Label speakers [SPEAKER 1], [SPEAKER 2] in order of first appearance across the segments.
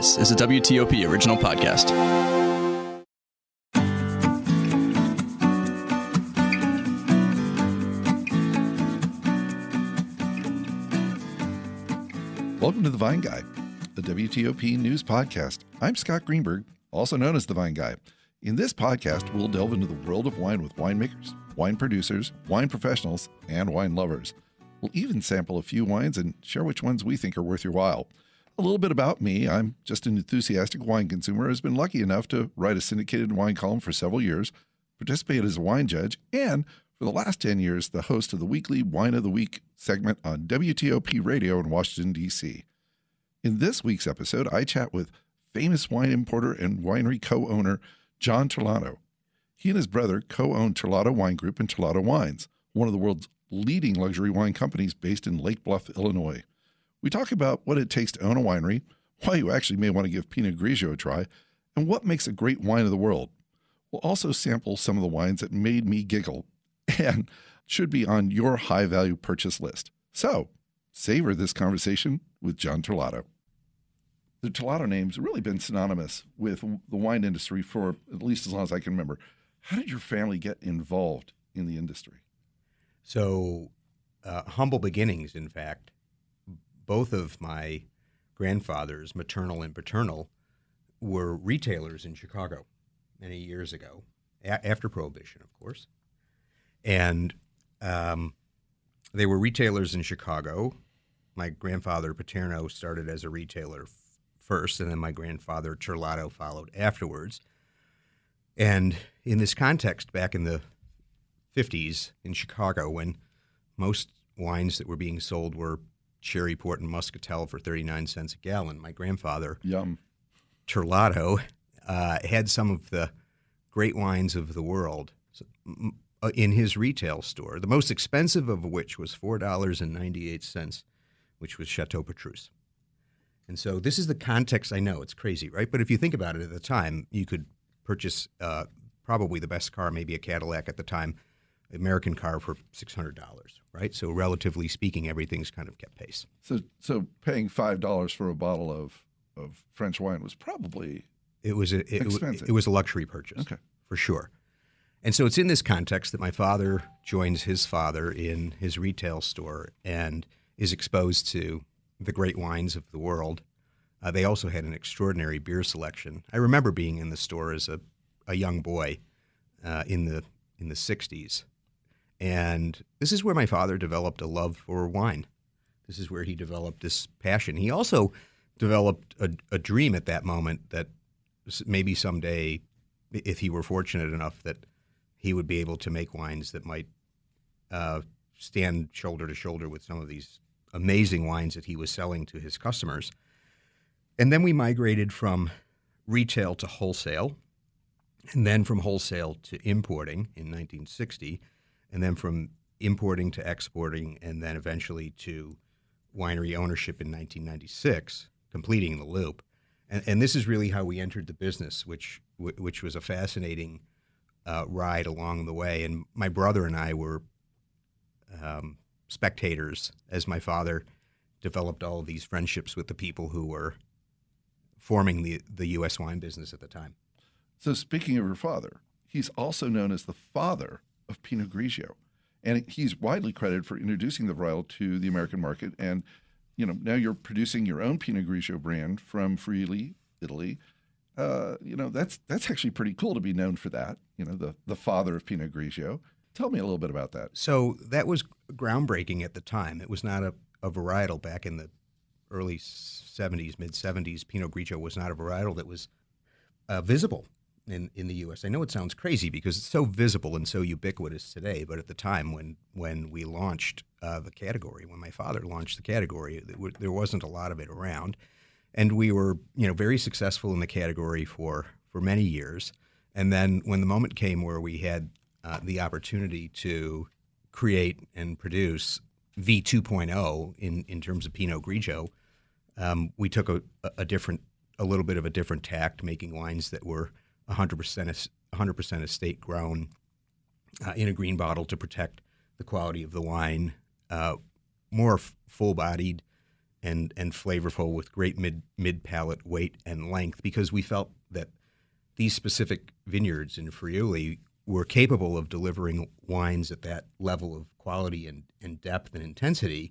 [SPEAKER 1] This is a WTOP original podcast.
[SPEAKER 2] Welcome to The Vine Guy, the WTOP news podcast. I'm Scott Greenberg, also known as The Vine Guy. In this podcast, we'll delve into the world of wine with winemakers, wine producers, wine professionals, and wine lovers. We'll even sample a few wines and share which ones we think are worth your while. A little bit about me I'm just an enthusiastic wine consumer who's been lucky enough to write a syndicated wine column for several years, participate as a wine judge, and for the last 10 years, the host of the weekly Wine of the Week segment on WTOP Radio in Washington, D.C. In this week's episode, I chat with famous wine importer and winery co owner John Terlato. He and his brother co own Terlato Wine Group and Terlato Wines, one of the world's leading luxury wine companies based in Lake Bluff, Illinois. We talk about what it takes to own a winery, why you actually may want to give Pinot Grigio a try, and what makes a great wine of the world. We'll also sample some of the wines that made me giggle and should be on your high value purchase list. So, savor this conversation with John Terlato. The Terlato name's really been synonymous with the wine industry for at least as long as I can remember. How did your family get involved in the industry?
[SPEAKER 3] So, uh, humble beginnings, in fact. Both of my grandfathers, maternal and paternal, were retailers in Chicago many years ago, a- after Prohibition, of course. And um, they were retailers in Chicago. My grandfather Paterno started as a retailer f- first, and then my grandfather Terlato followed afterwards. And in this context, back in the 50s in Chicago, when most wines that were being sold were sherry port and muscatel for 39 cents a gallon, my grandfather
[SPEAKER 2] Yum.
[SPEAKER 3] Terlato uh, had some of the great wines of the world uh, in his retail store. The most expensive of which was four dollars and ninety eight cents, which was Chateau Petrus. And so this is the context. I know it's crazy, right? But if you think about it, at the time, you could purchase uh, probably the best car, maybe a Cadillac at the time, American car for six hundred dollars, right? So relatively speaking, everything's kind of kept pace.
[SPEAKER 2] So, so paying five dollars for a bottle of of French wine was probably
[SPEAKER 3] It was a it,
[SPEAKER 2] Expensive.
[SPEAKER 3] it was a luxury purchase,
[SPEAKER 2] Okay.
[SPEAKER 3] for sure. And so it's in this context that my father joins his father in his retail store and is exposed to the great wines of the world. Uh, they also had an extraordinary beer selection. I remember being in the store as a, a young boy uh, in the in the '60s, and this is where my father developed a love for wine. This is where he developed this passion. He also developed a, a dream at that moment that maybe someday, if he were fortunate enough, that he would be able to make wines that might uh, stand shoulder to shoulder with some of these amazing wines that he was selling to his customers. And then we migrated from retail to wholesale, and then from wholesale to importing in 1960, and then from importing to exporting, and then eventually to winery ownership in 1996, completing the loop. And, and this is really how we entered the business, which which was a fascinating uh, ride along the way. And my brother and I were um, spectators as my father developed all of these friendships with the people who were forming the, the U.S. wine business at the time.
[SPEAKER 2] So, speaking of your father, he's also known as the father of Pinot Grigio. And he's widely credited for introducing the varietal to the American market. And, you know, now you're producing your own Pinot Grigio brand from Friuli, Italy. Uh, you know, that's that's actually pretty cool to be known for that. You know, the, the father of Pinot Grigio. Tell me a little bit about that.
[SPEAKER 3] So that was groundbreaking at the time. It was not a, a varietal back in the early 70s, mid 70s. Pinot Grigio was not a varietal that was uh, visible in, in the U.S. I know it sounds crazy because it's so visible and so ubiquitous today, but at the time when, when we launched uh, the category, when my father launched the category, there wasn't a lot of it around. And we were, you know, very successful in the category for, for many years. And then when the moment came where we had uh, the opportunity to create and produce V2.0 in, in terms of Pinot Grigio, um, we took a, a different, a little bit of a different tact, making wines that were 100% es- 100% estate grown uh, in a green bottle to protect the quality of the wine, uh, more f- full bodied, and and flavorful with great mid mid palate weight and length because we felt that these specific vineyards in Friuli were capable of delivering wines at that level of quality and, and depth and intensity.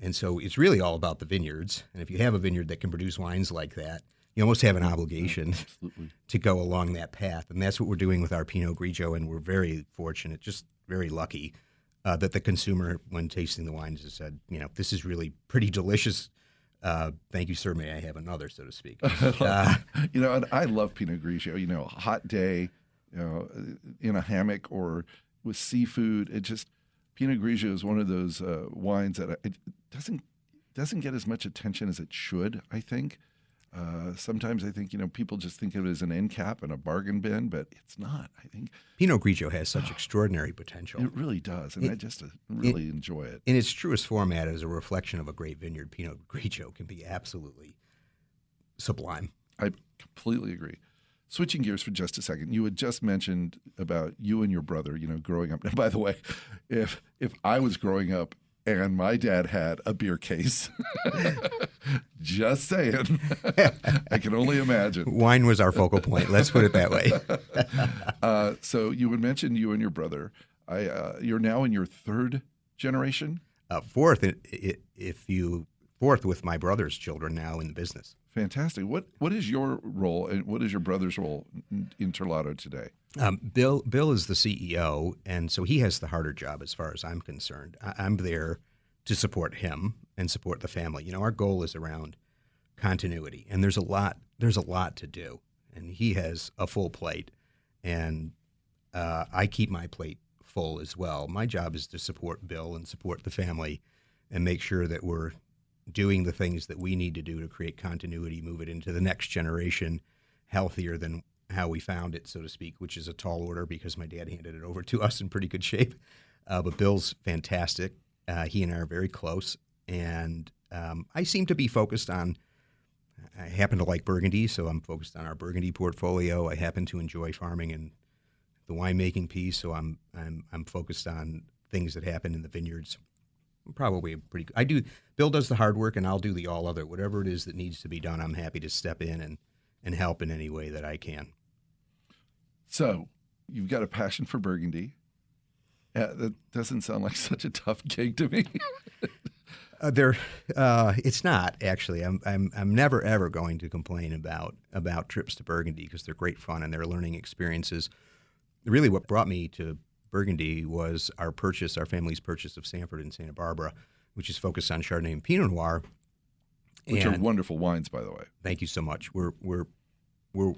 [SPEAKER 3] And so it's really all about the vineyards. And if you have a vineyard that can produce wines like that, you almost have an obligation
[SPEAKER 2] Absolutely.
[SPEAKER 3] to go along that path. And that's what we're doing with our Pinot Grigio. And we're very fortunate, just very lucky, uh, that the consumer, when tasting the wines, has said, you know, this is really pretty delicious. Uh, thank you, sir. May I have another, so to speak? Uh,
[SPEAKER 2] you know, I love Pinot Grigio. You know, hot day, you know, in a hammock or with seafood. It just Pinot Grigio is one of those uh, wines that it doesn't doesn't get as much attention as it should. I think. Uh, sometimes I think you know people just think of it as an end cap and a bargain bin, but it's not. I think
[SPEAKER 3] Pinot Grigio has such extraordinary potential.
[SPEAKER 2] it really does, and
[SPEAKER 3] It-
[SPEAKER 2] I just uh, really enjoy it.
[SPEAKER 3] in its truest format as a reflection of a great vineyard, Pinot Grigio can be absolutely sublime.
[SPEAKER 2] I completely agree. Switching gears for just a second, you had just mentioned about you and your brother, you know, growing up. And by the way, if if I was growing up and my dad had a beer case, just saying, I can only imagine.
[SPEAKER 3] Wine was our focal point. Let's put it that way.
[SPEAKER 2] Uh, so you would mention you and your brother. I uh, you're now in your third generation.
[SPEAKER 3] Uh, fourth, if you fourth with my brother's children now in the business.
[SPEAKER 2] Fantastic. What what is your role and what is your brother's role in, Terlato today?
[SPEAKER 3] Um, Bill Bill is the CEO, and so he has the harder job as far as I'm concerned. I, I'm there to support him and support the family. You know, our goal is around continuity, and there's a lot there's a lot to do, and he has a full plate, and uh, I keep my plate full as well. My job is to support Bill and support the family, and make sure that we're doing the things that we need to do to create continuity, move it into the next generation, healthier than how we found it, so to speak, which is a tall order because my dad handed it over to us in pretty good shape. Uh, but Bill's fantastic. Uh, he and I are very close, and um, I seem to be focused on. I happen to like Burgundy, so I'm focused on our Burgundy portfolio. I happen to enjoy farming and the winemaking piece, so I'm I'm I'm focused on things that happen in the vineyards. Probably pretty. I do. Bill does the hard work, and I'll do the all other. Whatever it is that needs to be done, I'm happy to step in and and help in any way that I can.
[SPEAKER 2] So you've got a passion for Burgundy. Uh, that doesn't sound like such a tough gig to me.
[SPEAKER 3] Uh, there, uh, it's not actually. I'm, I'm, I'm never ever going to complain about about trips to Burgundy because they're great fun and they're learning experiences. Really, what brought me to Burgundy was our purchase, our family's purchase of Sanford and Santa Barbara, which is focused on Chardonnay and Pinot Noir.
[SPEAKER 2] Which are wonderful wines, by the way.
[SPEAKER 3] thank you so much. We're we're we're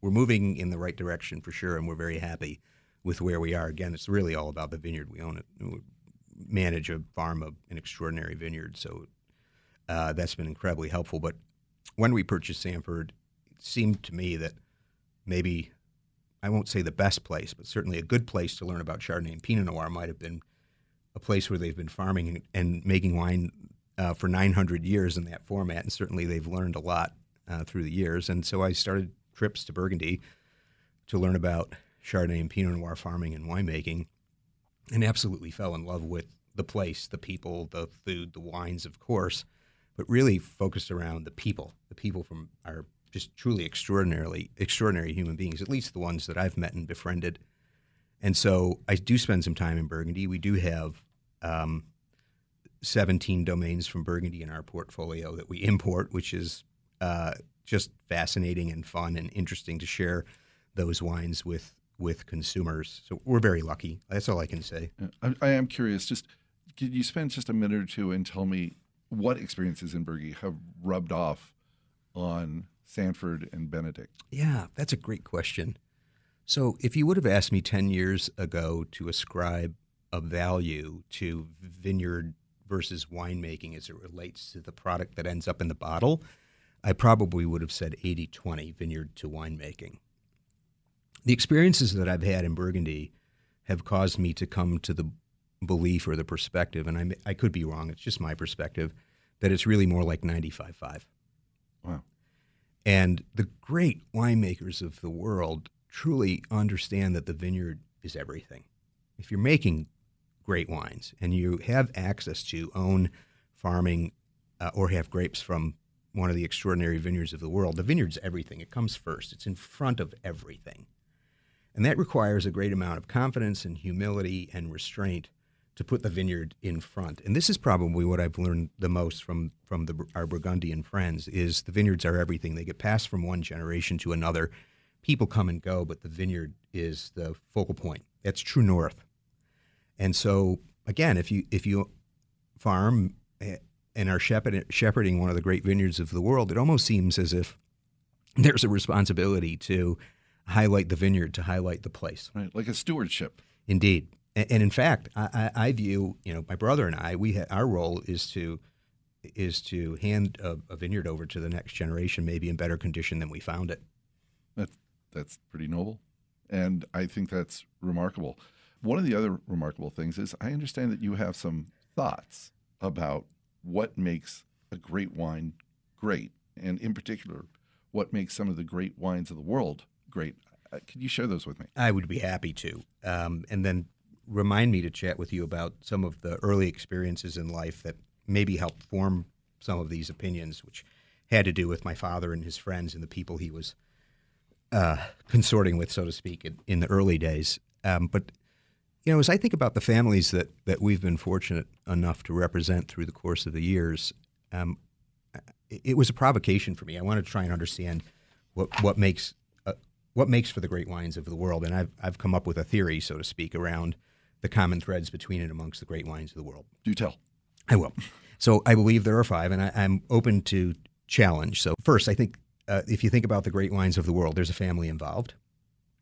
[SPEAKER 3] we're moving in the right direction for sure, and we're very happy with where we are. Again, it's really all about the vineyard. We own it, we manage a farm of an extraordinary vineyard, so uh, that's been incredibly helpful. But when we purchased Sanford, it seemed to me that maybe I won't say the best place, but certainly a good place to learn about Chardonnay and Pinot Noir might have been a place where they've been farming and, and making wine uh, for 900 years in that format, and certainly they've learned a lot uh, through the years. And so I started trips to Burgundy to learn about Chardonnay and Pinot Noir farming and winemaking, and absolutely fell in love with the place, the people, the food, the wines, of course, but really focused around the people. The people from are just truly extraordinarily extraordinary human beings, at least the ones that I've met and befriended. And so I do spend some time in Burgundy. We do have um, 17 domains from Burgundy in our portfolio that we import, which is uh, just fascinating and fun and interesting to share those wines with with consumers. So we're very lucky. That's all I can say.
[SPEAKER 2] I, I am curious. Just could you spend just a minute or two and tell me what experiences in Burgundy have rubbed off on Sanford and Benedict?
[SPEAKER 3] Yeah, that's a great question. So, if you would have asked me 10 years ago to ascribe a value to vineyard versus winemaking as it relates to the product that ends up in the bottle, I probably would have said 80 20 vineyard to winemaking. The experiences that I've had in Burgundy have caused me to come to the belief or the perspective, and I, I could be wrong, it's just my perspective, that it's really more like 95 5.
[SPEAKER 2] Wow.
[SPEAKER 3] And the great winemakers of the world truly understand that the vineyard is everything. If you're making great wines and you have access to own farming uh, or have grapes from one of the extraordinary vineyards of the world, the vineyard's everything. It comes first, it's in front of everything. And that requires a great amount of confidence and humility and restraint to put the vineyard in front. And this is probably what I've learned the most from, from the, our Burgundian friends is the vineyards are everything. They get passed from one generation to another. People come and go, but the vineyard is the focal point. That's true north. And so again, if you if you farm eh, and are shepherding one of the great vineyards of the world, it almost seems as if there's a responsibility to highlight the vineyard, to highlight the place.
[SPEAKER 2] Right, like a stewardship.
[SPEAKER 3] Indeed, and, in fact, I, I, view you know my brother and I we ha- our role is to is to hand a, a, vineyard over to the next generation, maybe in better condition than we found it.
[SPEAKER 2] That's that's pretty noble, and I think that's remarkable. One of the other remarkable things is I understand that you have some thoughts about what makes a great wine great, and in particular, what makes some of the great wines of the world great. Uh, can you share those with me?
[SPEAKER 3] I would be happy to. Um, and then remind me to chat with you about some of the early experiences in life that maybe helped form some of these opinions, which had to do with my father and his friends and the people he was uh, consorting with, so to speak, in, in the early days. Um, but you know, as I think about the families that that we've been fortunate enough to represent through the course of the years, um, it, it, was a provocation for me. I wanted to try and understand what what makes uh, what makes for the great wines of the world, and I've I've come up with a theory, so to speak, around the common threads between and amongst the great wines of the world.
[SPEAKER 2] Do tell.
[SPEAKER 3] I will. So I believe there are five, and I, am open to challenge. So first, I think uh, if you think about the great wines of the world, there's a family involved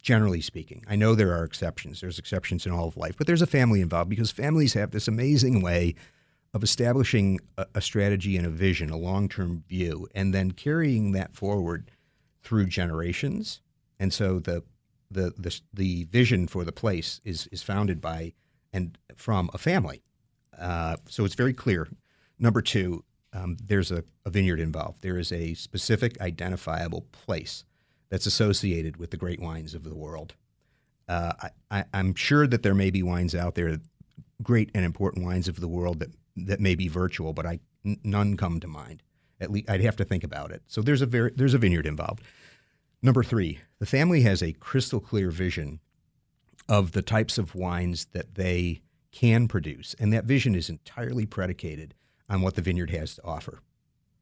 [SPEAKER 3] generally speaking. I know there are exceptions. There's exceptions in all of life, but there's a family involved because families have this amazing way of establishing a, a strategy and a vision, a long term view, and then carrying that forward through generations. And so the, the, the, the vision for the place is, is founded by and from a family. Uh, so it's very clear. Number two, um, there's a, a vineyard involved. There is a specific identifiable place that's associated with the great wines of the world. Uh, I, am sure that there may be wines out there, great and important wines of the world that that may be virtual, but I none come to mind. At least I'd have to think about it. So there's a very, there's a vineyard involved. Number three, the family has a crystal clear vision of the types of wines that they can produce, and that vision is entirely predicated on what the vineyard has to offer.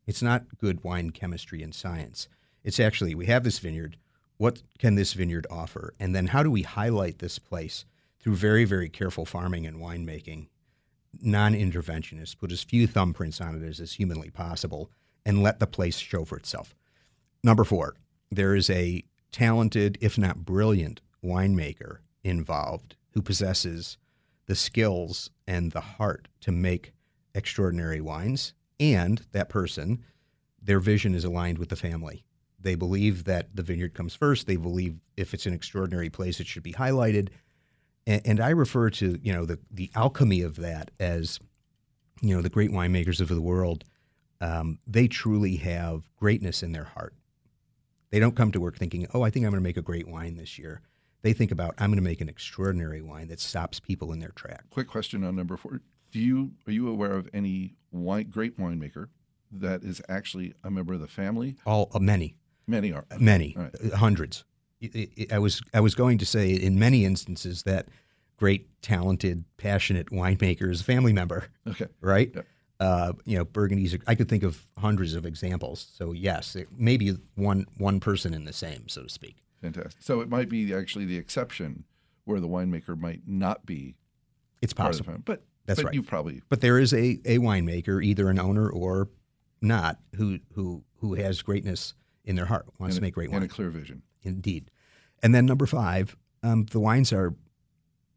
[SPEAKER 3] It's not good wine chemistry and science. It's actually, we have this vineyard. What can this vineyard offer? And then how do we highlight this place through very, very careful farming and winemaking, non interventionist, put as few thumbprints on it as is humanly possible, and let the place show for itself. Number four, there is a talented, if not brilliant, winemaker involved who possesses the skills and the heart to make extraordinary wines. And that person, their vision is aligned with the family. They believe that the vineyard comes first. They believe if it's an extraordinary place, it should be highlighted. And, and I refer to you know the the alchemy of that as you know the great winemakers of the world. Um, they truly have greatness in their heart. They don't come to work thinking, "Oh, I think I'm going to make a great wine this year." They think about, "I'm going to make an extraordinary wine that stops people in their track."
[SPEAKER 2] Quick question on number four: Do you are you aware of any wine, great winemaker that is actually a member of the family?
[SPEAKER 3] All uh, many.
[SPEAKER 2] Many are
[SPEAKER 3] many right. Uh, hundreds. I was I was going to say in many instances that great, talented, passionate winemaker is a family member.
[SPEAKER 2] Okay.
[SPEAKER 3] Right. Uh, you know, Burgundy's. I could think of hundreds of examples. So yes, it may be one one person in the same, so to speak.
[SPEAKER 2] Fantastic. So it might be actually the exception where the winemaker might not be.
[SPEAKER 3] It's possible,
[SPEAKER 2] but
[SPEAKER 3] that's
[SPEAKER 2] but
[SPEAKER 3] right.
[SPEAKER 2] You probably.
[SPEAKER 3] But there is a a winemaker, either an owner or not, who who who has greatness in their heart, wants
[SPEAKER 2] and
[SPEAKER 3] to make great wine.
[SPEAKER 2] And a clear vision.
[SPEAKER 3] Indeed. And then number five, um, the wines are,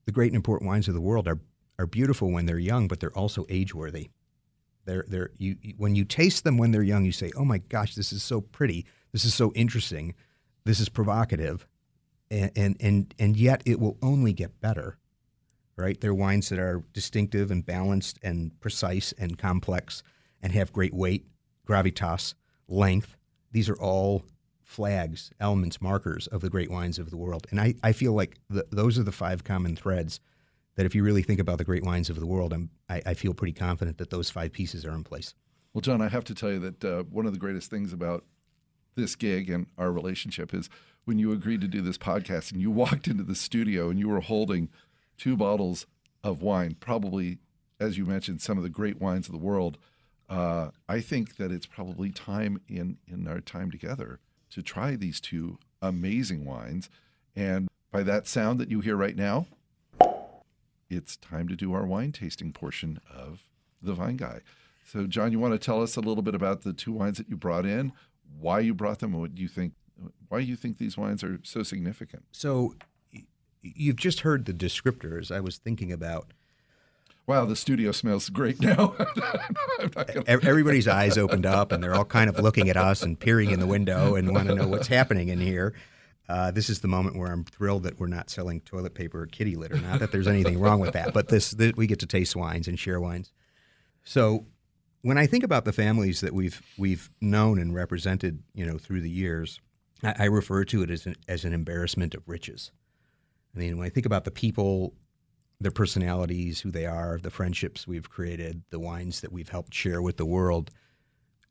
[SPEAKER 3] the great and important wines of the world are, are beautiful when they're young, but they're also age worthy. They're, they're, you, when you taste them when they're young, you say, oh my gosh, this is so pretty. This is so interesting. This is provocative. And, and, and, and yet it will only get better, right? They're wines that are distinctive and balanced and precise and complex and have great weight, gravitas, length, these are all flags, elements, markers of the great wines of the world. And I, I feel like the, those are the five common threads that if you really think about the great wines of the world, I'm, I, I feel pretty confident that those five pieces are in place.
[SPEAKER 2] Well, John, I have to tell you that uh, one of the greatest things about this gig and our relationship is when you agreed to do this podcast and you walked into the studio and you were holding two bottles of wine, probably, as you mentioned, some of the great wines of the world. Uh, I think that it's probably time in in our time together to try these two amazing wines. And by that sound that you hear right now, it's time to do our wine tasting portion of the Vine Guy. So, John, you want to tell us a little bit about the two wines that you brought in, why you brought them, and what do you think, why you think these wines are so significant?
[SPEAKER 3] So, you've just heard the descriptors. I was thinking about.
[SPEAKER 2] Wow, the studio smells great now.
[SPEAKER 3] gonna... Everybody's eyes opened up, and they're all kind of looking at us and peering in the window and want to know what's happening in here. Uh, this is the moment where I'm thrilled that we're not selling toilet paper or kitty litter. Not that there's anything wrong with that, but this, this we get to taste wines and share wines. So when I think about the families that we've we've known and represented, you know, through the years, I, I refer to it as an, as an embarrassment of riches. I mean, when I think about the people, their personalities, who they are, the friendships we've created, the wines that we've helped share with the world,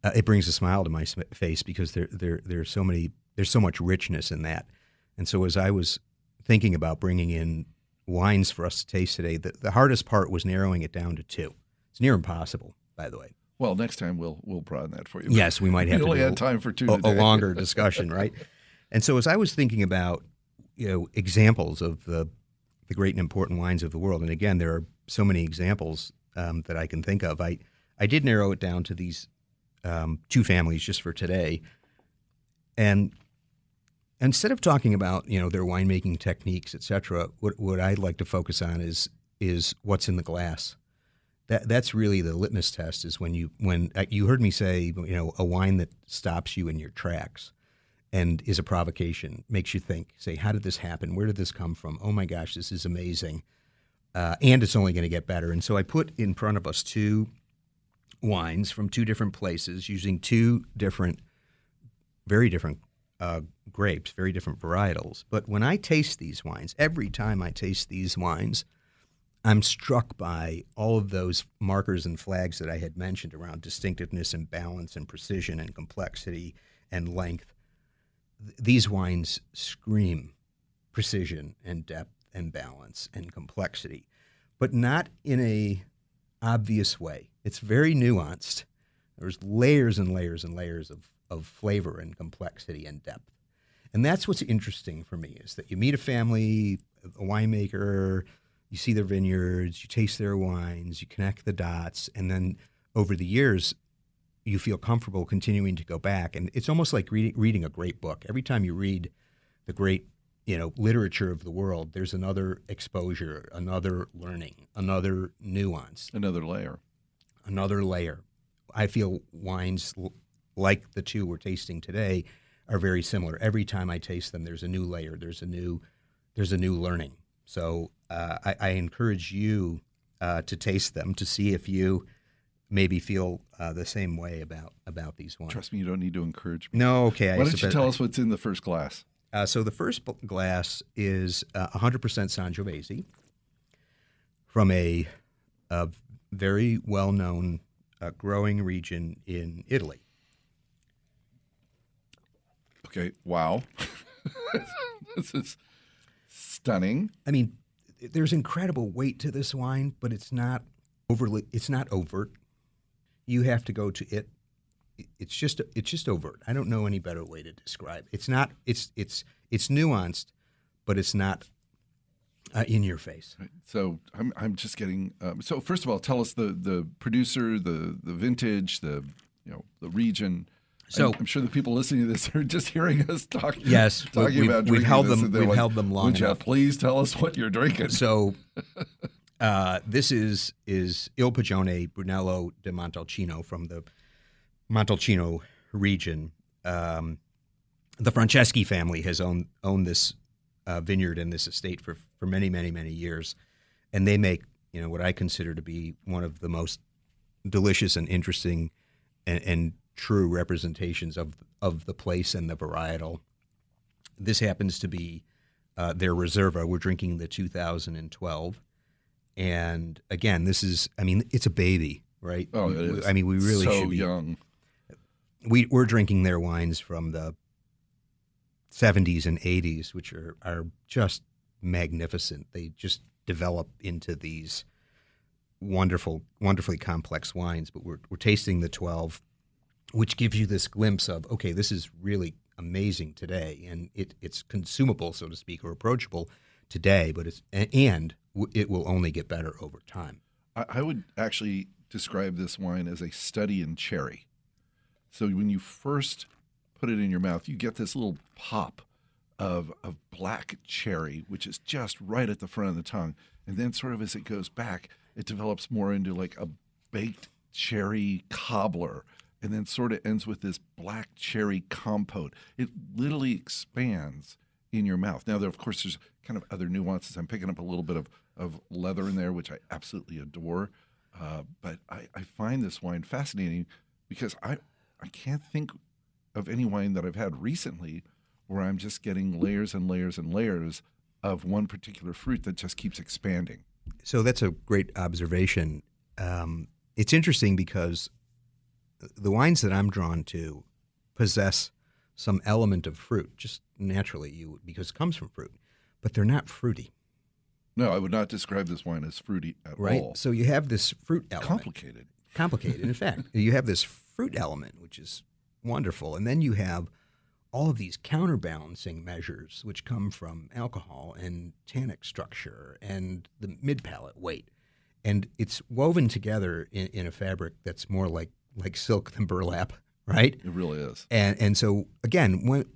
[SPEAKER 3] uh, it brings a smile to my face because there there there's so many there's so much richness in that. And so as I was thinking about bringing in wines for us to taste today, the, the hardest part was narrowing it down to two. It's near impossible, by the way.
[SPEAKER 2] Well, next time we'll we'll broaden that for you.
[SPEAKER 3] Yes, we might have.
[SPEAKER 2] We
[SPEAKER 3] only
[SPEAKER 2] had time for two.
[SPEAKER 3] A, a longer discussion, right? And so, as I was thinking about you know examples of the the great and important wines of the world, and again, there are so many examples um, that I can think of. I I did narrow it down to these um, two families just for today, and instead of talking about you know their winemaking techniques, et cetera, what what I'd like to focus on is is what's in the glass. That that's really the litmus test is when you when uh, you heard me say you know a wine that stops you in your tracks and is a provocation makes you think say how did this happen? Where did this come from? Oh my gosh this is amazing. Uh, and it's only going to get better. And so i put in front of us two wines from two different places using two different very different uh, grapes very different varietals but when i taste these wines every time i taste these wines I'm struck by all of those markers and flags that I had mentioned around distinctiveness and balance and precision and complexity and length. Th- these wines scream precision and depth and balance and complexity, but not in a obvious way. It's very nuanced. There's layers and layers and layers of, of flavor and complexity and depth. And that's what's interesting for me is that you meet a family, a winemaker, you see their vineyards, you taste their wines, you connect the dots, and then over the years, you feel comfortable continuing to go back. And it's almost like reading, reading a great book. Every time you read the great you know literature of the world, there's another exposure, another learning, another nuance,
[SPEAKER 2] another layer,
[SPEAKER 3] another layer. I feel wines like the two we're tasting today are very similar. Every time I taste them, there's a new layer. There's a new there's a new learning. So uh, I, I, encourage you uh, to taste them to see if you maybe feel uh, the same way about about these wines.
[SPEAKER 2] Trust me, you don't need to encourage me.
[SPEAKER 3] No, okay.
[SPEAKER 2] Why don't you tell us what's in the first glass?
[SPEAKER 3] Uh, so the first glass is 100% uh, Sangiovese from a, a very well-known uh, growing region in Italy.
[SPEAKER 2] Okay. Wow. this is stunning.
[SPEAKER 3] I mean, there's incredible weight to this wine, but it's not overly. It's not overt. You have to go to it. It's just it's just overt. I don't know any better way to describe. It. It's not. It's it's it's nuanced, but it's not uh, in your face.
[SPEAKER 2] So I'm I'm just getting. Um, so first of all, tell us the the producer, the the vintage, the you know the region. So I'm, I'm, sure the people listening to this are just hearing us talk.
[SPEAKER 3] Yes,
[SPEAKER 2] talking
[SPEAKER 3] we've,
[SPEAKER 2] about
[SPEAKER 3] we've held them.
[SPEAKER 2] We've
[SPEAKER 3] like, held them long
[SPEAKER 2] Would you please tell us what you're drinking?
[SPEAKER 3] So, uh, this is is Il Poggione Brunello di Montalcino from the Montalcino region. Um, the Franceschi family has owned owned this uh, vineyard and this estate for for many, many, many years, and they make you know what I consider to be one of the most delicious and interesting and, and true representations of of the place and the varietal. This happens to be uh, their Riserva. We're drinking the 2012, and again, this is I mean it's a baby. right?
[SPEAKER 2] Oh, it is.
[SPEAKER 3] I mean, we really
[SPEAKER 2] so
[SPEAKER 3] should be.
[SPEAKER 2] young.
[SPEAKER 3] We, we're drinking their wines from the 70s and 80s, which are, are just magnificent. They just develop into these wonderful, wonderfully complex wines. But we're, we're tasting the 12, which gives you this glimpse of, okay, this is really amazing today. And it, it's consumable, so to speak, or approachable today, but it's, and it will only get better over time.
[SPEAKER 2] I, would actually describe this wine as a study in cherry. So when you first put it in your mouth, you get this little pop of of black cherry, which is just right at the front of the tongue, and then sort of as it goes back, it develops more into like a baked cherry cobbler, and then sort of ends with this black cherry compote. It literally expands in your mouth. Now, there of course there's kind of other nuances. I'm picking up a little bit of of leather in there, which I absolutely adore. Uh, but I, I find this wine fascinating because I I can't think of any wine that I've had recently where I'm just getting layers and layers and layers of one particular fruit that just keeps expanding.
[SPEAKER 3] So that's a great observation. Um, it's interesting because the wines that I'm drawn to possess some element of fruit, just naturally, you because it comes from fruit, but they're not fruity,
[SPEAKER 2] No, I would not describe this wine as fruity at
[SPEAKER 3] right?
[SPEAKER 2] all.
[SPEAKER 3] So you have this fruit element,
[SPEAKER 2] Complicated.
[SPEAKER 3] complicated. In fact, you have this fruit element, which is wonderful, and then you have all of these counterbalancing measures, which come from alcohol and tannic structure and the mid palate weight, and it's woven together in, in a fabric that's more like like silk than burlap, right?
[SPEAKER 2] It really is.
[SPEAKER 3] And and so again, when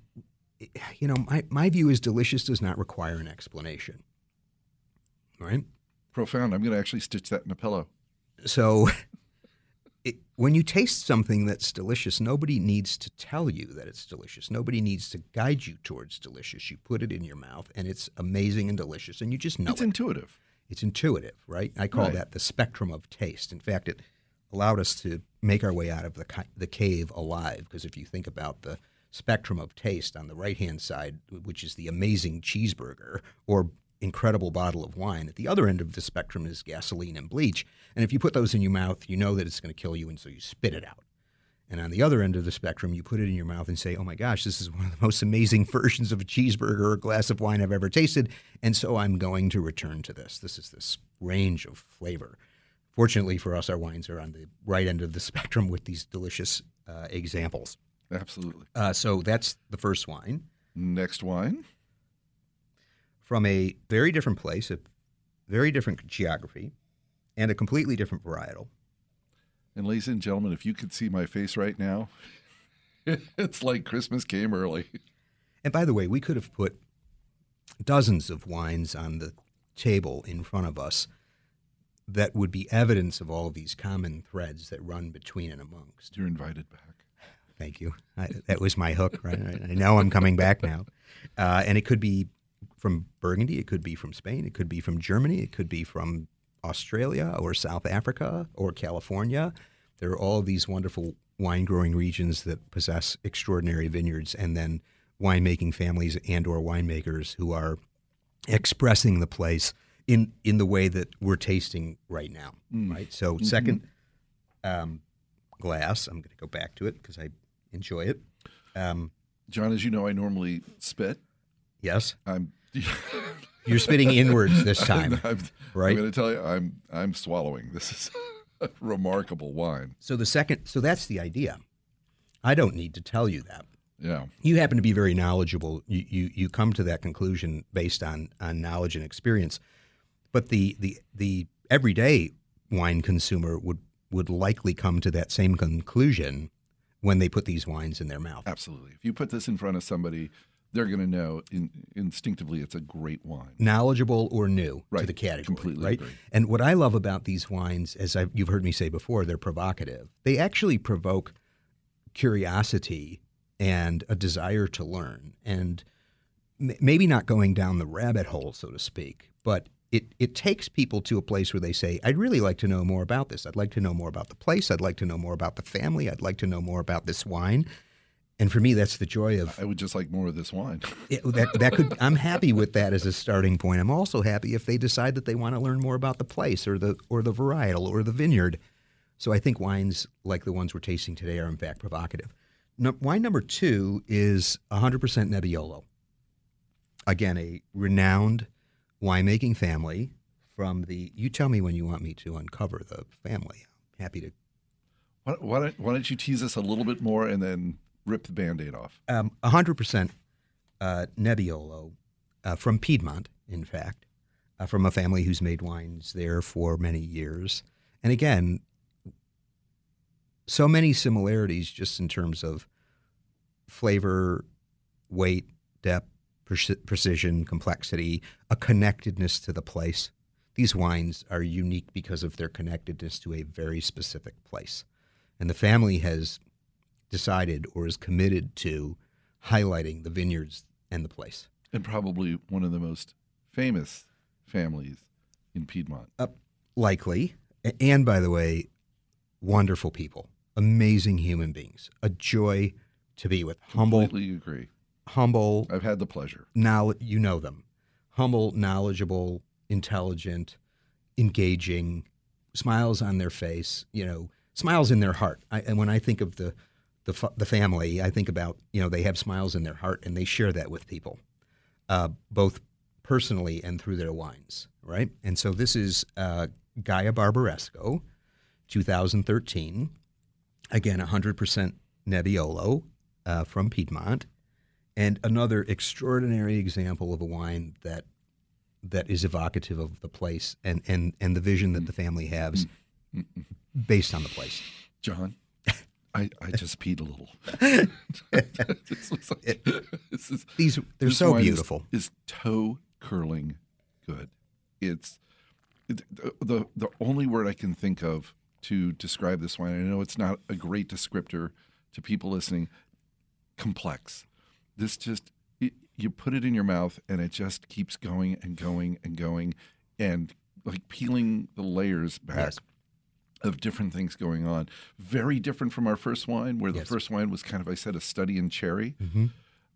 [SPEAKER 3] you know, my, my view is delicious does not require an explanation. Right?
[SPEAKER 2] Profound. I'm going to actually stitch that in a pillow.
[SPEAKER 3] So it, when you taste something that's delicious, nobody needs to tell you that it's delicious. Nobody needs to guide you towards delicious. You put it in your mouth and it's amazing and delicious and you just know
[SPEAKER 2] it's
[SPEAKER 3] it.
[SPEAKER 2] intuitive.
[SPEAKER 3] It's intuitive, right? I call
[SPEAKER 2] Right.
[SPEAKER 3] that the spectrum of taste. In fact, it allowed us to make our way out of the the cave alive because if you think about the spectrum of taste on the right-hand side, which is the amazing cheeseburger or incredible bottle of wine, at the other end of the spectrum is gasoline and bleach. And if you put those in your mouth, you know that it's going to kill you and so you spit it out. And on the other end of the spectrum, you put it in your mouth and say, "Oh my gosh, this is one of the most amazing versions of a cheeseburger or a glass of wine I've ever tasted." And so I'm going to return to this. This is this range of flavor. Fortunately for us, our wines are on the right end of the spectrum with these delicious uh, examples.
[SPEAKER 2] Absolutely.
[SPEAKER 3] Uh, so that's the first wine
[SPEAKER 2] Next wine.
[SPEAKER 3] from a very different place, a very different geography, and a completely different varietal.
[SPEAKER 2] And ladies and gentlemen, if you could see my face right now, it's like Christmas came early.
[SPEAKER 3] And by the way, we could have put dozens of wines on the table in front of us that would be evidence of all of these common threads that run between and amongst.
[SPEAKER 2] You're invited back.
[SPEAKER 3] Thank you. I, that was my hook, right? I, I know I'm coming back now. Uh, and it could be from Burgundy, it could be from Spain, it could be from Germany, it could be from Australia or South Africa or California. There are all these wonderful wine growing regions that possess extraordinary vineyards and then winemaking families and or winemakers who are expressing the place in in the way that we're tasting right now, right? So 2nd um, glass. I'm going to go back to it because I enjoy it. Um,
[SPEAKER 2] John, as you know, I normally spit.
[SPEAKER 3] yes,
[SPEAKER 2] I'm.
[SPEAKER 3] you're spitting inwards this time,
[SPEAKER 2] I'm,
[SPEAKER 3] right?
[SPEAKER 2] I'm going to tell you, I'm I'm swallowing. This is a remarkable wine.
[SPEAKER 3] So the second, so that's the idea. I don't need to tell you that.
[SPEAKER 2] Yeah.
[SPEAKER 3] You happen to be very knowledgeable. You you, you come to that conclusion based on on knowledge and experience. But the the the everyday wine consumer would would likely come to that same conclusion when they put these wines in their mouth.
[SPEAKER 2] Absolutely. If you put this in front of somebody, they're going to know in, instinctively it's a great wine.
[SPEAKER 3] knowledgeable or new to the category.
[SPEAKER 2] Completely
[SPEAKER 3] right.
[SPEAKER 2] agree.
[SPEAKER 3] And what I love about these wines, as I've, you've heard me say before, they're provocative. They actually provoke curiosity and a desire to learn, and maybe not going down the rabbit hole, so to speak, but. It, it takes people to a place where they say, I'd really like to know more about this. I'd like to know more about the place. I'd like to know more about the family. I'd like to know more about this wine. And for me, that's the joy of
[SPEAKER 2] I would just like more of this wine.
[SPEAKER 3] it, that that could I'm happy with that as a starting point. I'm also happy if they decide that they want to learn more about the place or the or the varietal or the vineyard. So I think wines like the ones we're tasting today are in fact provocative. No, wine number two is 100% Nebbiolo. Again, a renowned winemaking family from the. You tell me when you want me to uncover the family. I'm happy to.
[SPEAKER 2] Why, why, don't, why don't you tease us a little bit more and then rip the band aid off?
[SPEAKER 3] Um, 100% uh, Nebbiolo uh, from Piedmont, in fact, uh, from a family who's made wines there for many years. And again, so many similarities just in terms of flavor, weight, depth, precision, complexity, a connectedness to the place. These wines are unique because of their connectedness to a very specific place. And the family has decided or is committed to highlighting the vineyards and the place.
[SPEAKER 2] And probably one of the most famous families in Piedmont.
[SPEAKER 3] Uh, likely. And by the way, wonderful people, amazing human beings, a joy to be with.
[SPEAKER 2] Humble. Completely agree.
[SPEAKER 3] Humble.
[SPEAKER 2] I've had the pleasure.
[SPEAKER 3] Now you know them. Humble, knowledgeable, intelligent, engaging, smiles on their face. You know, smiles in their heart. I, and when I think of the the, the family, I think about you know they have smiles in their heart and they share that with people, uh, both personally and through their wines, right? And so this is uh, Gaja Barbaresco, 2013. Again, 100% Nebbiolo uh, from Piedmont, and another extraordinary example of a wine that that is evocative of the place and and and the vision that the family has based on the place.
[SPEAKER 2] John, I, I just peed a little.
[SPEAKER 3] like, is, These they're so beautiful.
[SPEAKER 2] Is, is toe curling good? It's it, the the only word I can think of to describe this wine. I know it's not a great descriptor to people listening. Complex. This just it, you put it in your mouth and it just keeps going and going and going and like peeling the layers back. Yes of different things going on. Very different from our first wine, where the yes. first wine was kind of, I said, a study in cherry. Mm-hmm.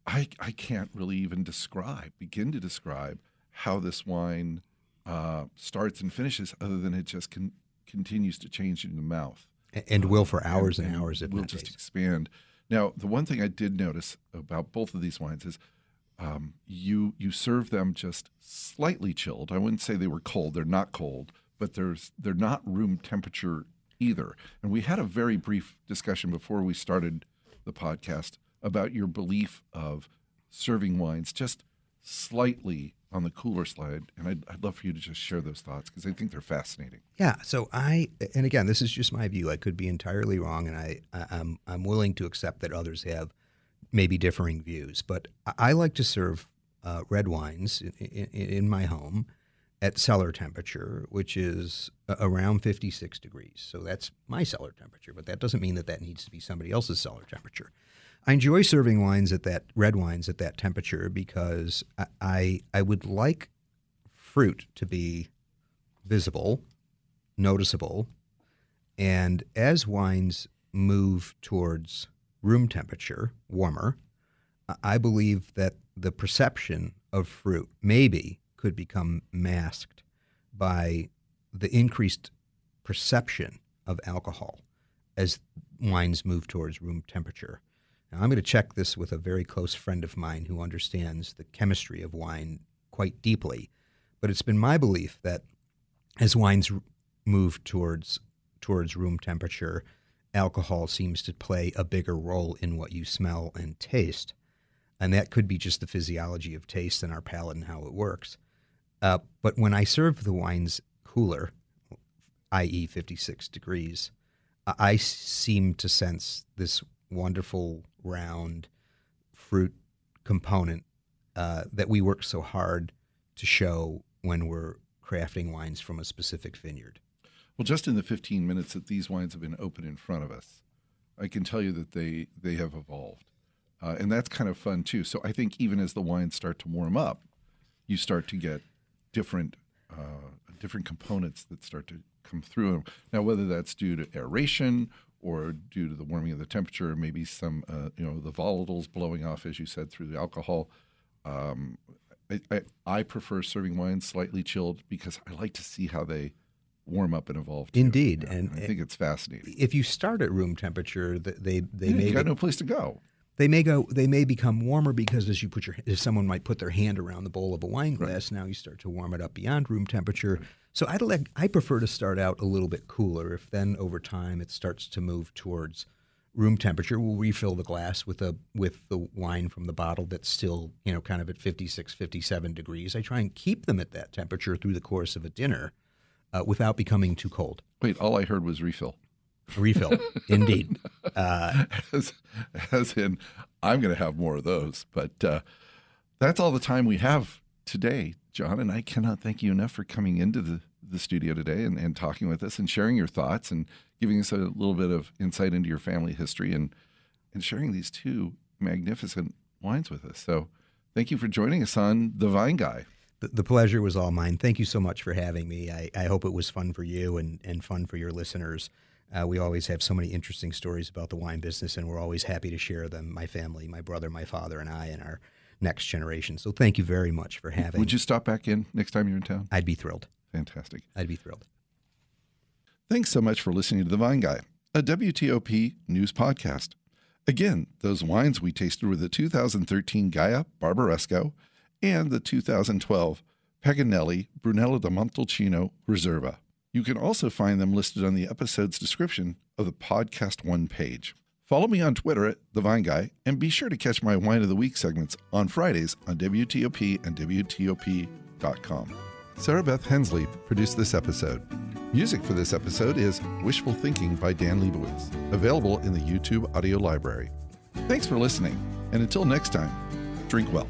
[SPEAKER 2] I, I can't really even describe, begin to describe how this wine uh, starts and finishes, other than it just con- continues to change in the mouth.
[SPEAKER 3] And, will for hours and, and, and hours. It
[SPEAKER 2] will just expand. Now, the one thing I did notice about both of these wines is um, you you serve them just slightly chilled. I wouldn't say they were cold; they're not cold, but there's they're not room temperature either. And we had a very brief discussion before we started the podcast about your belief of serving wines just slightly on the cooler slide, and I'd, I'd love for you to just share those thoughts because I think they're fascinating.
[SPEAKER 3] Yeah. So I, and again, this is just my view. I could be entirely wrong, and I, I'm I'm willing to accept that others have maybe differing views. But I like to serve uh, red wines in, in, in, my home at cellar temperature, which is around 56 degrees. So that's my cellar temperature, but that doesn't mean that that needs to be somebody else's cellar temperature. I enjoy serving wines at that red wines at that temperature because I I would like fruit to be visible, noticeable, and as wines move towards room temperature, warmer, I believe that the perception of fruit maybe could become masked by the increased perception of alcohol as wines move towards room temperature. Now, I'm going to check this with a very close friend of mine who understands the chemistry of wine quite deeply. But it's been my belief that as wines move towards towards room temperature, alcohol seems to play a bigger role in what you smell and taste. And that could be just the physiology of taste and our palate and how it works. Uh, but when I serve the wines cooler, i.e., 56 degrees, I seem to sense this wonderful round fruit component uh, that we work so hard to show when we're crafting wines from a specific vineyard.
[SPEAKER 2] Well, just in the 15 minutes that these wines have been open in front of us, I can tell you that they they have evolved, uh, and that's kind of fun too. So I think even as the wines start to warm up, you start to get different uh, different components that start to come through. Now, whether that's due to aeration or due to the warming of the temperature, or maybe some uh, you know the volatiles blowing off, as you said, through the alcohol. Um, I, I, I, prefer serving wine slightly chilled because I like to see how they warm up and evolve. Too.
[SPEAKER 3] Indeed,
[SPEAKER 2] Yeah,
[SPEAKER 3] and-
[SPEAKER 2] I think it's fascinating.
[SPEAKER 3] If you start at room temperature, they they
[SPEAKER 2] Yeah,
[SPEAKER 3] may
[SPEAKER 2] you got
[SPEAKER 3] be-
[SPEAKER 2] no place to go.
[SPEAKER 3] they may go they may become warmer because as you put your as someone might put their hand around the bowl of a wine glass now you start to warm it up beyond room temperature so i like i prefer to start out a little bit cooler if then over time it starts to move towards room temperature we'll refill the glass with a with the wine from the bottle that's still you know kind of at 56 57 degrees i try and keep them at that temperature through the course of a dinner uh, without becoming too cold
[SPEAKER 2] Wait, all I heard was refill.
[SPEAKER 3] refill indeed uh,
[SPEAKER 2] as, as in, I'm going to have more of those. But uh, that's all the time we have today, John. And I cannot thank you enough for coming into the, the studio today and, and talking with us and sharing your thoughts and giving us a little bit of insight into your family history and, and sharing these two magnificent wines with us. So thank you for joining us on The Vine Guy.
[SPEAKER 3] The, the pleasure was all mine. Thank you so much for having me. I, I hope it was fun for you and, and fun for your listeners. Uh, we always have so many interesting stories about the wine business, and we're always happy to share them. My family, my brother, my father, and I, and our next generation. So thank you very much for having.
[SPEAKER 2] Would you stop back in next time you're in town?
[SPEAKER 3] I'd be thrilled.
[SPEAKER 2] Fantastic.
[SPEAKER 3] I'd be thrilled.
[SPEAKER 2] Thanks so much for listening to The Vine Guy, a WTOP news podcast. Again, those wines we tasted were the 2013 Gaja Barbaresco and the 2012 Poggione Brunello di Montalcino Riserva. You can also find them listed on the episode's description of the Podcast One page. Follow me on Twitter at The Vine Guy, and be sure to catch my Wine of the Week segments on Fridays on WTOP and WTOP.com. Sarah Beth Hensley produced this episode. Music for this episode is Wishful Thinking by Dan Lebowitz, available in the YouTube audio library. Thanks for listening, and until next time, drink well.